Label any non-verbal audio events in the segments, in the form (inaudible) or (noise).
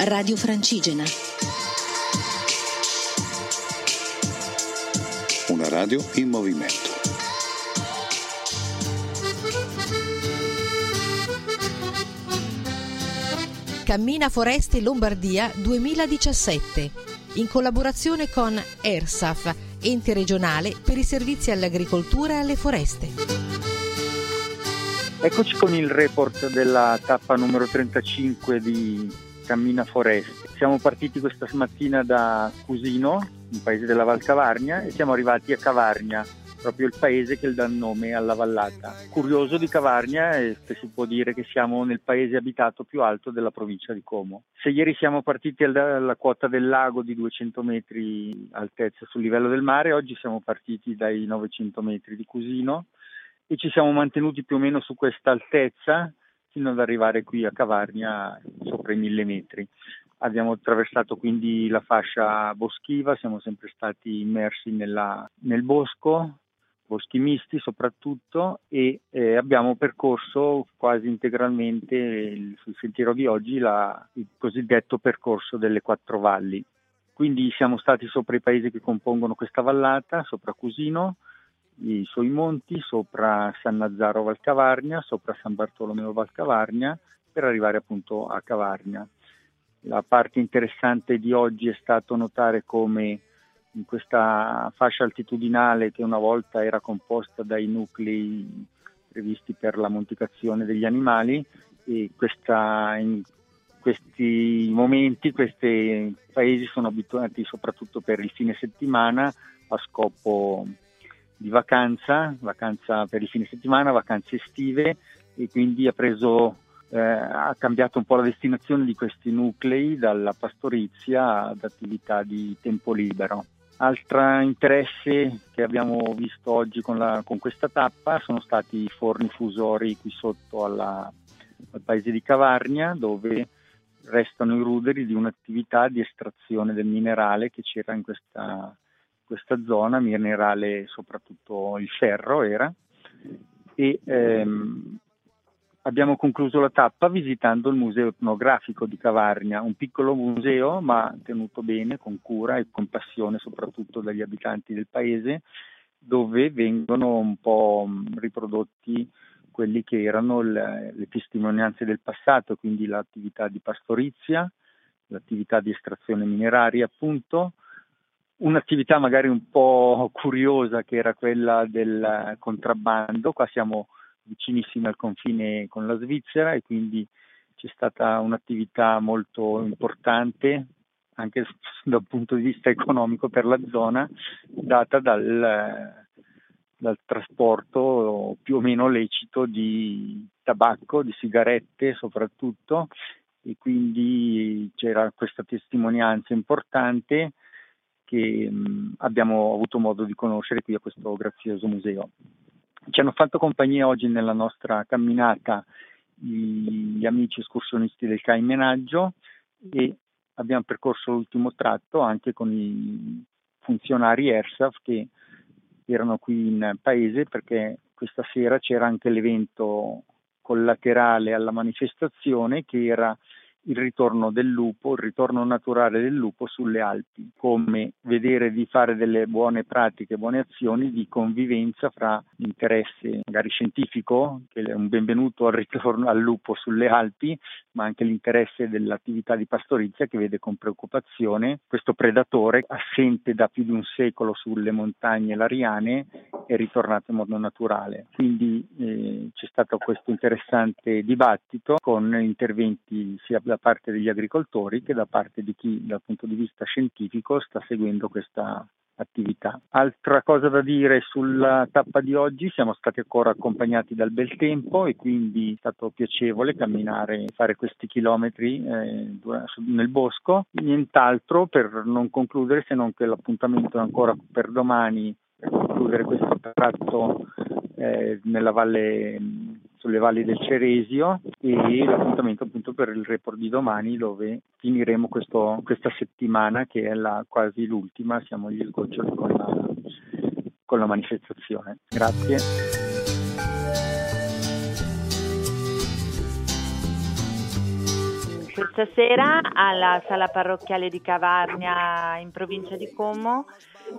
Radio Francigena. Una radio in movimento. Cammina Foreste Lombardia 2017 in collaborazione con ERSAF, ente regionale per i servizi all'agricoltura e alle foreste. Eccoci con il report della tappa numero 35 di Cammina Foreste. Siamo partiti questa mattina da Cusino, un paese della Val Cavarnia, e siamo arrivati a Cavarnia, proprio il paese che dà nome alla vallata. Curioso di Cavarnia è che si può dire che siamo nel paese abitato più alto della provincia di Como. Se ieri siamo partiti dalla quota del lago di 200 metri altezza sul livello del mare, oggi siamo partiti dai 900 metri di Cusino e ci siamo mantenuti più o meno su questa altezza fino ad arrivare qui a Cavarnia sopra i mille metri. Abbiamo attraversato quindi la fascia boschiva, siamo sempre stati immersi nella, nel bosco, boschi misti soprattutto, e eh, abbiamo percorso quasi integralmente il, sul sentiero di oggi la, il cosiddetto percorso delle quattro valli. Quindi siamo stati sopra i paesi che compongono questa vallata, sopra Cusino, i suoi monti, sopra San Nazzaro Valcavarnia, sopra San Bartolomeo Valcavarnia, per arrivare appunto a Cavarnia. La parte interessante di oggi è stato notare come in questa fascia altitudinale che una volta era composta dai nuclei previsti per la monticazione degli animali e questa, in questi momenti questi paesi sono abituati soprattutto per il fine settimana a scopo di vacanza, vacanza per il fine settimana, vacanze estive e quindi ha preso eh, ha cambiato un po' la destinazione di questi nuclei dalla pastorizia ad attività di tempo libero. Altro interesse che abbiamo visto oggi con, la, con questa tappa sono stati i forni fusori qui sotto alla, al paese di Cavarnia dove restano i ruderi di un'attività di estrazione del minerale che c'era in questa questa zona, minerale soprattutto il ferro era, e ehm, abbiamo concluso la tappa visitando il museo etnografico di Cavarnia, un piccolo museo ma tenuto bene, con cura e con passione soprattutto dagli abitanti del paese, dove vengono un po' riprodotti quelli che erano le, le testimonianze del passato, quindi l'attività di pastorizia, l'attività di estrazione mineraria appunto, un'attività magari un po' curiosa che era quella del contrabbando, qua siamo vicinissimi al confine con la Svizzera e quindi c'è stata un'attività molto importante anche (laughs) dal punto di vista economico per la zona data dal, dal trasporto più o meno lecito di tabacco, di sigarette soprattutto. E quindi c'era questa testimonianza importante che mh, abbiamo avuto modo di conoscere qui a questo grazioso museo. Ci hanno fatto compagnia oggi nella nostra camminata gli amici escursionisti del CAI Menaggio e abbiamo percorso l'ultimo tratto anche con i funzionari ERSAF che erano qui in paese perché questa sera c'era anche l'evento collaterale alla manifestazione che era il ritorno del lupo, il ritorno naturale del lupo sulle Alpi, come vedere di fare delle buone pratiche, buone azioni di convivenza fra l'interesse magari scientifico, che è un benvenuto al ritorno al lupo sulle Alpi, ma anche l'interesse dell'attività di pastorizia che vede con preoccupazione questo predatore assente da più di un secolo sulle montagne lariane è ritornato in modo naturale. Quindi eh, c'è stato questo interessante dibattito con interventi sia da parte degli agricoltori che da parte di chi dal punto di vista scientifico sta seguendo questa attività. Altra cosa da dire sulla tappa di oggi, siamo stati ancora accompagnati dal bel tempo e quindi è stato piacevole camminare, fare questi chilometri eh, nel bosco. Nient'altro per non concludere se non che l'appuntamento è ancora per domani per concludere questo tratto eh, nella valle sulle valli del Ceresio e l'appuntamento appunto per il report di domani dove finiremo questo, questa settimana che è la, quasi l'ultima, siamo agli sgoccioli con la, con la manifestazione. Grazie. Questa sera alla sala parrocchiale di Cavarnia in provincia di Como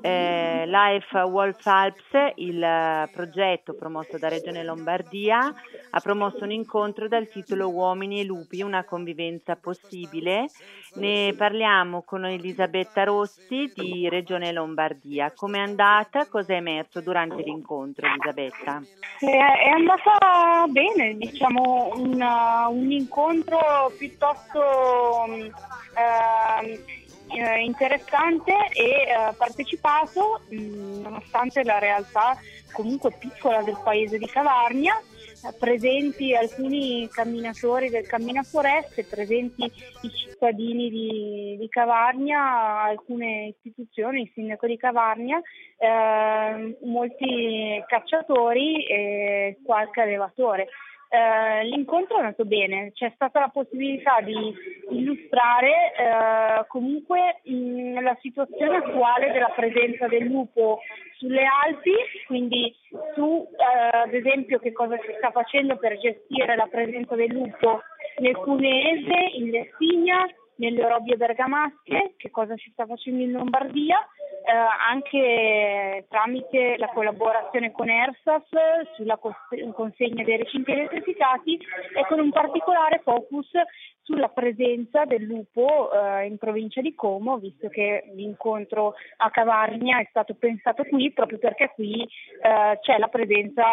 eh, Life Wolf Alps, il eh, progetto promosso da Regione Lombardia, ha promosso un incontro dal titolo Uomini e lupi, una convivenza possibile. Ne parliamo con Elisabetta Rossi di Regione Lombardia. Come è andata? Cosa è emerso durante l'incontro, Elisabetta? È andata bene, diciamo un, un incontro piuttosto eh, eh, interessante e eh, partecipato mh, mm, nonostante la realtà comunque piccola del paese di Cavarnia eh, presenti alcuni camminatori del Cammina Foreste, presenti i cittadini di, di Cavarnia, alcune istituzioni, il sindaco di Cavarnia, eh, molti cacciatori e qualche allevatore. Eh, l'incontro è andato bene, c'è stata la possibilità di illustrare eh, comunque mh, la situazione attuale della presenza del lupo sulle Alpi, quindi su eh, ad esempio che cosa si sta facendo per gestire la presenza del lupo nel Cuneese, in Lestigna, nelle Orobbie Bergamasche, che cosa si sta facendo in Lombardia, eh, anche tramite la collaborazione con ERSAS sulla consegna dei recinti elettrificati e con un particolare focus sulla presenza del lupo eh, in provincia di Como, visto che l'incontro a Cavarnia è stato pensato qui proprio perché qui eh, c'è la presenza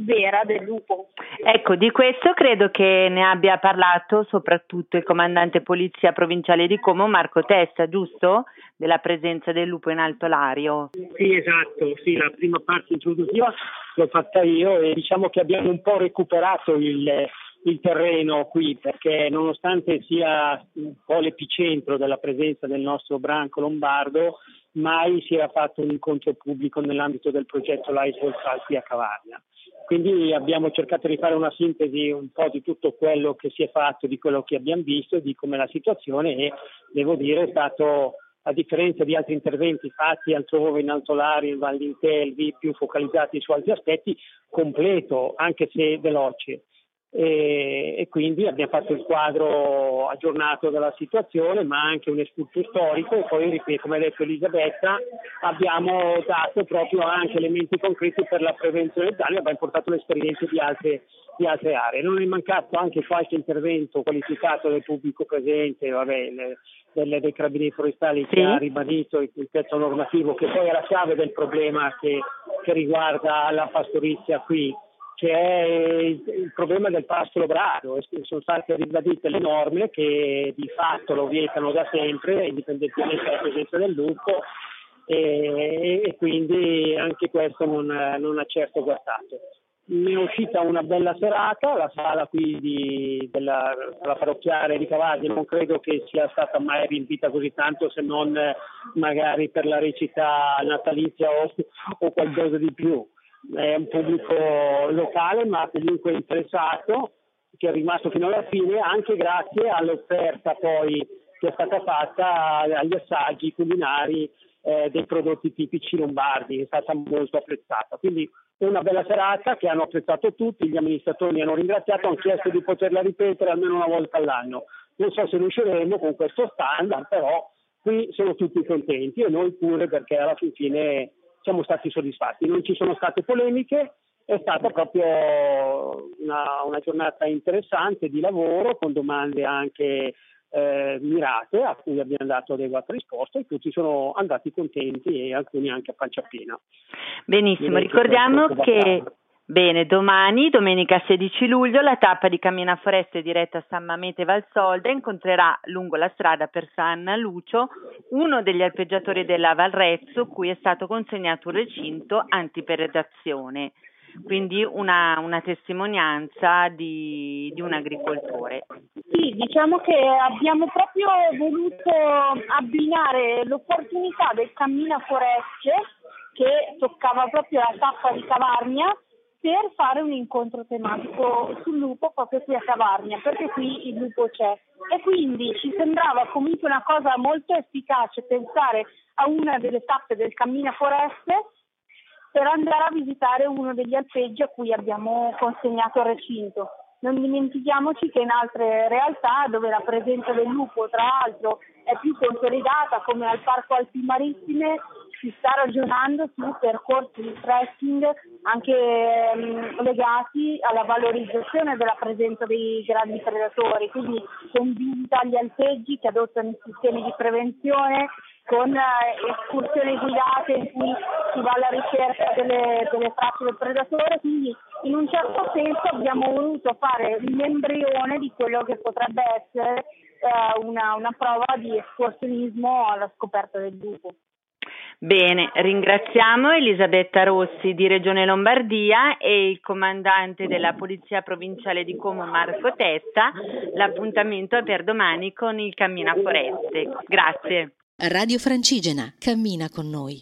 vera del lupo. Ecco, di questo credo che ne abbia parlato soprattutto il comandante polizia provinciale di Como, Marco Testa, giusto? Della presenza del lupo in Alto Lario. Sì, esatto, sì, la prima parte introduttiva l'ho fatta io e diciamo che abbiamo un po' recuperato il il terreno qui perché nonostante sia un po' l'epicentro della presenza del nostro branco lombardo, mai si era fatto un incontro pubblico nell'ambito del progetto Lighthouse Alpi a Cavarnia. Quindi abbiamo cercato di fare una sintesi un po' di tutto quello che si è fatto, di quello che abbiamo visto, di com'è la situazione e devo dire è stato a differenza di altri interventi fatti altrove in Altolari, in Val d'Intelvi, più focalizzati su altri aspetti, completo, anche se veloce e, e, quindi abbiamo fatto il quadro aggiornato della situazione ma anche un espulso storico. E poi ripeto come ha detto Elisabetta abbiamo dato proprio anche elementi concreti per la prevenzione del danno e abbiamo portato le esperienze di altre, di altre aree. Non è mancato anche qualche intervento qualificato del pubblico presente vabbè, le, delle, dei carabinieri forestali sì. che ha ribadito il, il pezzo normativo che poi è la chiave del problema che, che riguarda la pastorizia qui che è il problema del pascolo brado. Sono state ribadite le norme che di fatto lo vietano da sempre, indipendentemente dalla presenza del lupo, e, e quindi anche questo non, non, ha certo guardato. Ne è uscita una bella serata, la sala qui di, della, della parrocchiale di Cavalli non credo che sia stata mai riempita così tanto se non magari per la recita natalizia o, o qualcosa di più è un pubblico locale ma comunque interessato che è rimasto fino alla fine anche grazie all'offerta poi che è stata fatta agli assaggi culinari eh, dei prodotti tipici lombardi, è stata molto apprezzata. Quindi una bella serata che hanno apprezzato tutti, gli amministratori mi hanno ringraziato, hanno chiesto di poterla ripetere almeno una volta all'anno. Non so se riusciremo con questo standard, però qui sono tutti contenti e noi pure perché alla fine siamo stati soddisfatti. Non ci sono state polemiche, è stata proprio una, una giornata interessante di lavoro con domande anche eh, mirate a cui abbiamo dato adeguate risposte e tutti sono andati contenti e alcuni anche a pancia piena. Benissimo, ricordiamo che Bene, domani, domenica 16 luglio, la tappa di Cammina Foreste diretta a San Mamete Valsolda incontrerà lungo la strada per San Lucio uno degli alpeggiatori della Valrezzo cui è stato consegnato un recinto antiperedazione, quindi una, una testimonianza di, di, un agricoltore. Sì, diciamo che abbiamo proprio voluto abbinare l'opportunità del Cammina Foreste che toccava proprio la tappa di Cavarnia per fare un incontro tematico sul lupo proprio qui a Cavarnia, perché qui il lupo c'è. E quindi ci sembrava comunque una cosa molto efficace pensare a una delle tappe del Cammina Foreste per andare a visitare uno degli alpeggi a cui abbiamo consegnato il recinto. non dimentichiamoci che in altre realtà dove la presenza del lupo tra l'altro è più consolidata come al Parco Alpi Marittime si sta ragionando su percorsi di trekking anche ehm, legati alla valorizzazione della presenza dei grandi predatori, quindi con visita agli alpeggi che adottano i sistemi di prevenzione, con eh, escursioni guidate in cui si va alla ricerca delle, delle tracce del predatore, quindi in un certo senso abbiamo voluto fare un embrione di quello che potrebbe essere eh, una, una prova di escursionismo alla scoperta del lupo. Bene, ringraziamo Elisabetta Rossi di Regione Lombardia e il comandante della Polizia Provinciale di Como Marco Testa. L'appuntamento è per domani con il Cammina Foreste. Grazie. Radio Francigena, cammina con noi.